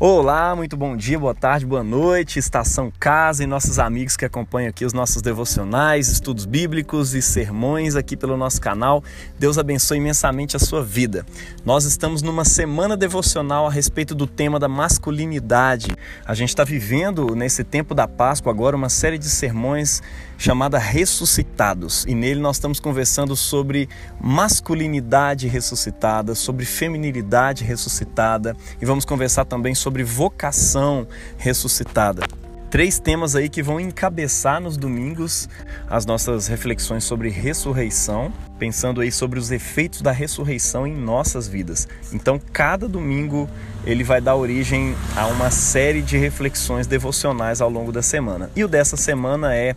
Olá, muito bom dia, boa tarde, boa noite, Estação Casa e nossos amigos que acompanham aqui os nossos devocionais, estudos bíblicos e sermões aqui pelo nosso canal. Deus abençoe imensamente a sua vida. Nós estamos numa semana devocional a respeito do tema da masculinidade. A gente está vivendo nesse tempo da Páscoa agora uma série de sermões chamada Ressuscitados e nele nós estamos conversando sobre masculinidade ressuscitada, sobre feminilidade ressuscitada e vamos conversar também sobre sobre vocação ressuscitada. Três temas aí que vão encabeçar nos domingos as nossas reflexões sobre ressurreição, pensando aí sobre os efeitos da ressurreição em nossas vidas. Então, cada domingo ele vai dar origem a uma série de reflexões devocionais ao longo da semana. E o dessa semana é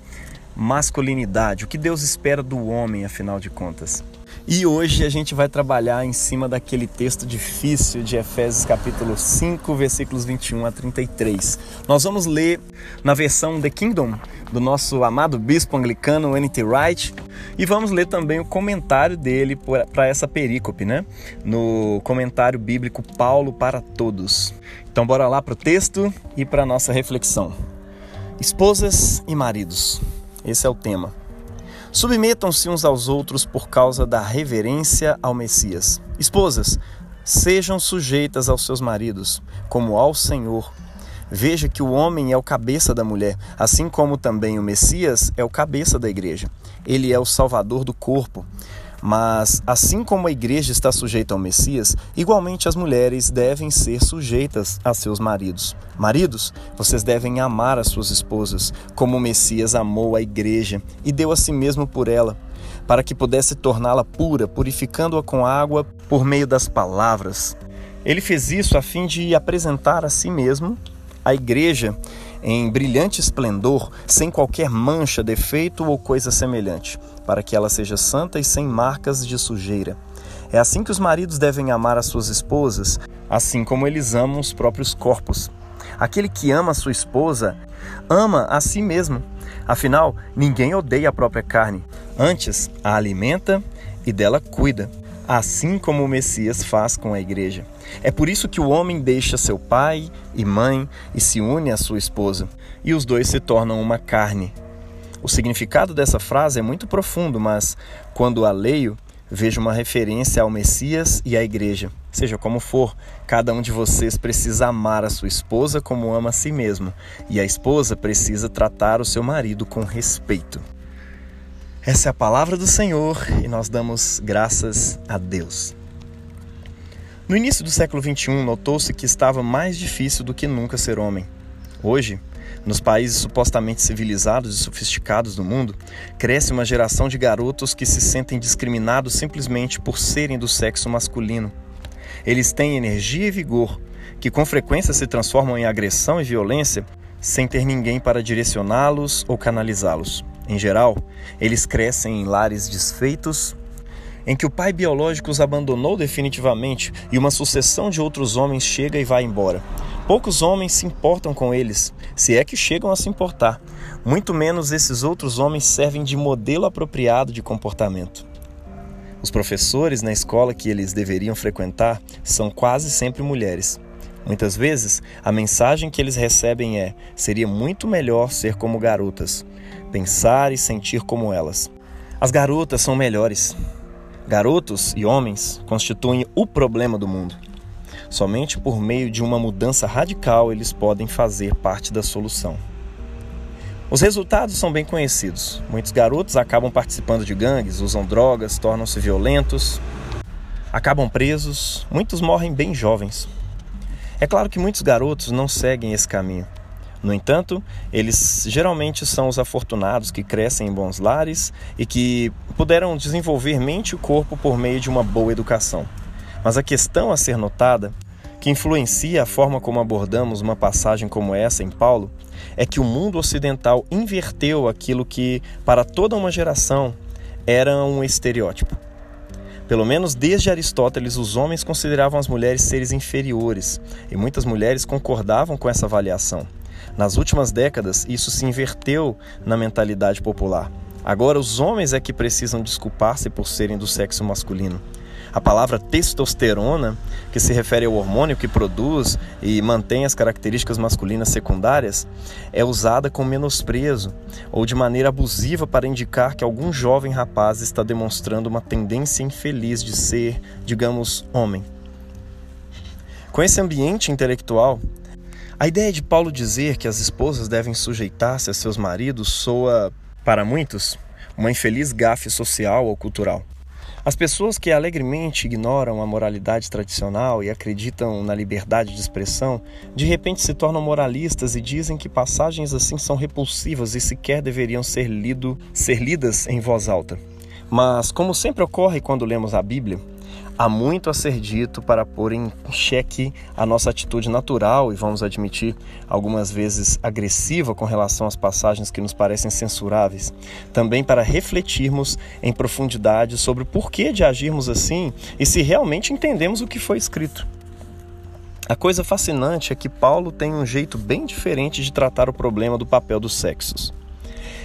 masculinidade, o que Deus espera do homem, afinal de contas. E hoje a gente vai trabalhar em cima daquele texto difícil de Efésios capítulo 5, versículos 21 a 33. Nós vamos ler na versão The Kingdom do nosso amado bispo anglicano N.T. Wright e vamos ler também o comentário dele para essa perícope, né? No comentário bíblico Paulo para Todos. Então bora lá para o texto e para nossa reflexão. Esposas e maridos. Esse é o tema. Submetam-se uns aos outros por causa da reverência ao Messias. Esposas, sejam sujeitas aos seus maridos, como ao Senhor. Veja que o homem é o cabeça da mulher, assim como também o Messias é o cabeça da igreja. Ele é o salvador do corpo. Mas, assim como a igreja está sujeita ao Messias, igualmente as mulheres devem ser sujeitas a seus maridos. Maridos, vocês devem amar as suas esposas, como o Messias amou a igreja e deu a si mesmo por ela, para que pudesse torná-la pura, purificando-a com água por meio das palavras. Ele fez isso a fim de apresentar a si mesmo a igreja em brilhante esplendor, sem qualquer mancha, defeito ou coisa semelhante, para que ela seja santa e sem marcas de sujeira. É assim que os maridos devem amar as suas esposas, assim como eles amam os próprios corpos. Aquele que ama a sua esposa ama a si mesmo. Afinal, ninguém odeia a própria carne. Antes, a alimenta e dela cuida assim como o Messias faz com a igreja. É por isso que o homem deixa seu pai e mãe e se une à sua esposa, e os dois se tornam uma carne. O significado dessa frase é muito profundo, mas quando a leio, vejo uma referência ao Messias e à igreja. Seja como for, cada um de vocês precisa amar a sua esposa como ama a si mesmo, e a esposa precisa tratar o seu marido com respeito. Essa é a palavra do Senhor e nós damos graças a Deus. No início do século XXI, notou-se que estava mais difícil do que nunca ser homem. Hoje, nos países supostamente civilizados e sofisticados do mundo, cresce uma geração de garotos que se sentem discriminados simplesmente por serem do sexo masculino. Eles têm energia e vigor, que com frequência se transformam em agressão e violência sem ter ninguém para direcioná-los ou canalizá-los. Em geral, eles crescem em lares desfeitos, em que o pai biológico os abandonou definitivamente e uma sucessão de outros homens chega e vai embora. Poucos homens se importam com eles, se é que chegam a se importar. Muito menos esses outros homens servem de modelo apropriado de comportamento. Os professores na escola que eles deveriam frequentar são quase sempre mulheres. Muitas vezes, a mensagem que eles recebem é: seria muito melhor ser como garotas, pensar e sentir como elas. As garotas são melhores. Garotos e homens constituem o problema do mundo. Somente por meio de uma mudança radical eles podem fazer parte da solução. Os resultados são bem conhecidos. Muitos garotos acabam participando de gangues, usam drogas, tornam-se violentos, acabam presos, muitos morrem bem jovens. É claro que muitos garotos não seguem esse caminho. No entanto, eles geralmente são os afortunados que crescem em bons lares e que puderam desenvolver mente e corpo por meio de uma boa educação. Mas a questão a ser notada, que influencia a forma como abordamos uma passagem como essa em Paulo, é que o mundo ocidental inverteu aquilo que, para toda uma geração, era um estereótipo. Pelo menos desde Aristóteles, os homens consideravam as mulheres seres inferiores, e muitas mulheres concordavam com essa avaliação. Nas últimas décadas, isso se inverteu na mentalidade popular. Agora, os homens é que precisam desculpar-se por serem do sexo masculino. A palavra testosterona, que se refere ao hormônio que produz e mantém as características masculinas secundárias, é usada com menosprezo ou de maneira abusiva para indicar que algum jovem rapaz está demonstrando uma tendência infeliz de ser, digamos, homem. Com esse ambiente intelectual, a ideia de Paulo dizer que as esposas devem sujeitar-se a seus maridos soa, para muitos, uma infeliz gafe social ou cultural. As pessoas que alegremente ignoram a moralidade tradicional e acreditam na liberdade de expressão, de repente se tornam moralistas e dizem que passagens assim são repulsivas e sequer deveriam ser, lido, ser lidas em voz alta. Mas, como sempre ocorre quando lemos a Bíblia, há muito a ser dito para pôr em xeque a nossa atitude natural e, vamos admitir, algumas vezes agressiva com relação às passagens que nos parecem censuráveis. Também para refletirmos em profundidade sobre o porquê de agirmos assim e se realmente entendemos o que foi escrito. A coisa fascinante é que Paulo tem um jeito bem diferente de tratar o problema do papel dos sexos.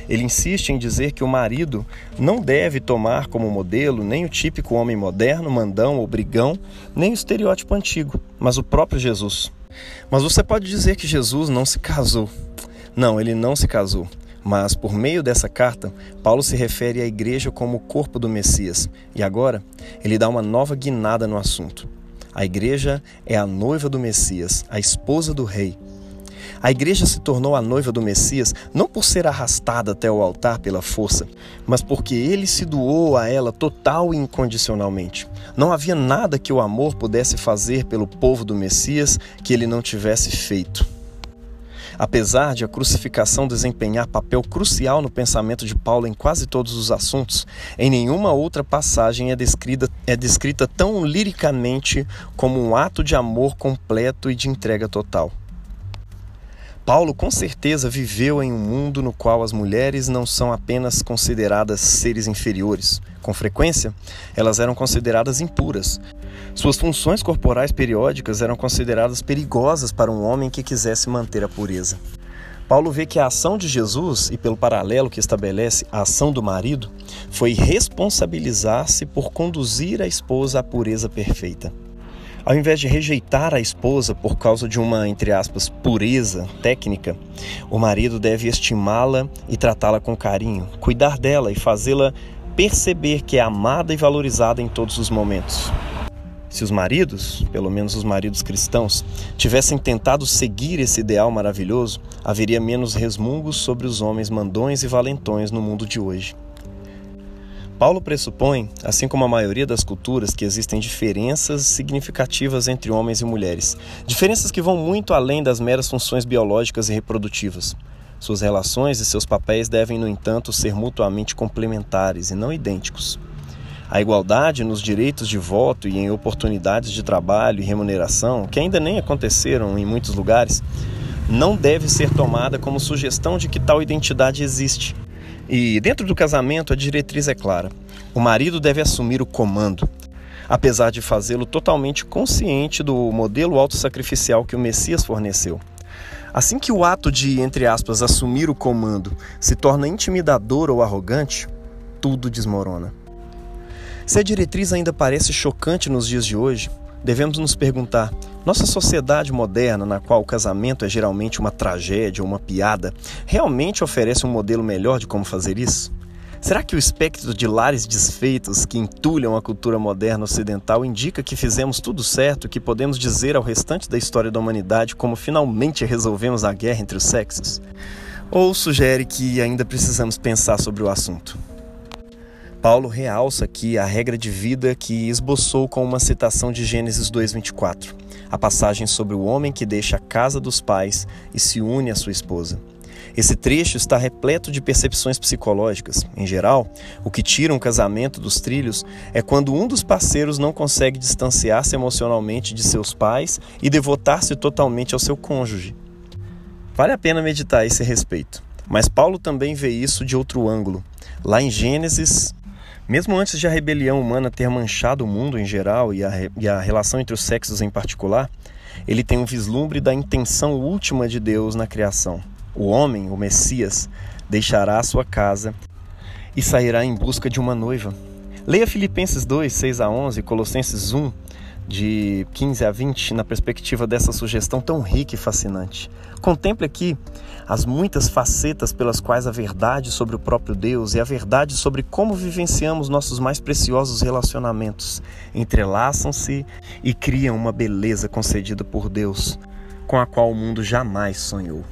Ele insiste em dizer que o marido não deve tomar como modelo nem o típico homem moderno, mandão ou brigão, nem o estereótipo antigo, mas o próprio Jesus. Mas você pode dizer que Jesus não se casou. Não, ele não se casou. Mas por meio dessa carta, Paulo se refere à igreja como o corpo do Messias. E agora, ele dá uma nova guinada no assunto. A igreja é a noiva do Messias, a esposa do rei, a igreja se tornou a noiva do Messias não por ser arrastada até o altar pela força, mas porque ele se doou a ela total e incondicionalmente. Não havia nada que o amor pudesse fazer pelo povo do Messias que ele não tivesse feito. Apesar de a crucificação desempenhar papel crucial no pensamento de Paulo em quase todos os assuntos, em nenhuma outra passagem é descrita, é descrita tão liricamente como um ato de amor completo e de entrega total. Paulo com certeza viveu em um mundo no qual as mulheres não são apenas consideradas seres inferiores. Com frequência, elas eram consideradas impuras. Suas funções corporais periódicas eram consideradas perigosas para um homem que quisesse manter a pureza. Paulo vê que a ação de Jesus, e pelo paralelo que estabelece a ação do marido, foi responsabilizar-se por conduzir a esposa à pureza perfeita. Ao invés de rejeitar a esposa por causa de uma, entre aspas, pureza técnica, o marido deve estimá-la e tratá-la com carinho, cuidar dela e fazê-la perceber que é amada e valorizada em todos os momentos. Se os maridos, pelo menos os maridos cristãos, tivessem tentado seguir esse ideal maravilhoso, haveria menos resmungos sobre os homens mandões e valentões no mundo de hoje. Paulo pressupõe, assim como a maioria das culturas, que existem diferenças significativas entre homens e mulheres, diferenças que vão muito além das meras funções biológicas e reprodutivas. Suas relações e seus papéis devem, no entanto, ser mutuamente complementares e não idênticos. A igualdade nos direitos de voto e em oportunidades de trabalho e remuneração, que ainda nem aconteceram em muitos lugares, não deve ser tomada como sugestão de que tal identidade existe e dentro do casamento, a diretriz é clara: o marido deve assumir o comando, apesar de fazê-lo totalmente consciente do modelo autossacrificial que o Messias forneceu. Assim que o ato de, entre aspas, assumir o comando se torna intimidador ou arrogante, tudo desmorona. Se a diretriz ainda parece chocante nos dias de hoje, devemos nos perguntar: nossa sociedade moderna, na qual o casamento é geralmente uma tragédia ou uma piada, realmente oferece um modelo melhor de como fazer isso? Será que o espectro de lares desfeitos que entulham a cultura moderna ocidental indica que fizemos tudo certo, que podemos dizer ao restante da história da humanidade como finalmente resolvemos a guerra entre os sexos? Ou sugere que ainda precisamos pensar sobre o assunto? Paulo realça aqui a regra de vida que esboçou com uma citação de Gênesis 2:24, a passagem sobre o homem que deixa a casa dos pais e se une à sua esposa. Esse trecho está repleto de percepções psicológicas. Em geral, o que tira um casamento dos trilhos é quando um dos parceiros não consegue distanciar-se emocionalmente de seus pais e devotar-se totalmente ao seu cônjuge. Vale a pena meditar a esse respeito. Mas Paulo também vê isso de outro ângulo. Lá em Gênesis mesmo antes de a rebelião humana ter manchado o mundo em geral e a, e a relação entre os sexos em particular, ele tem um vislumbre da intenção última de Deus na criação. O homem, o Messias, deixará a sua casa e sairá em busca de uma noiva. Leia Filipenses 2, 6 a 11, Colossenses 1, de 15 a 20, na perspectiva dessa sugestão tão rica e fascinante. Contemple aqui as muitas facetas pelas quais a verdade sobre o próprio Deus e a verdade sobre como vivenciamos nossos mais preciosos relacionamentos entrelaçam-se e criam uma beleza concedida por Deus, com a qual o mundo jamais sonhou.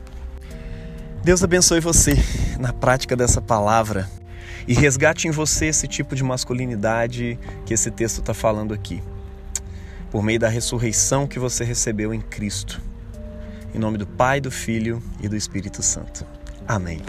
Deus abençoe você na prática dessa palavra e resgate em você esse tipo de masculinidade que esse texto está falando aqui, por meio da ressurreição que você recebeu em Cristo. Em nome do Pai, do Filho e do Espírito Santo. Amém.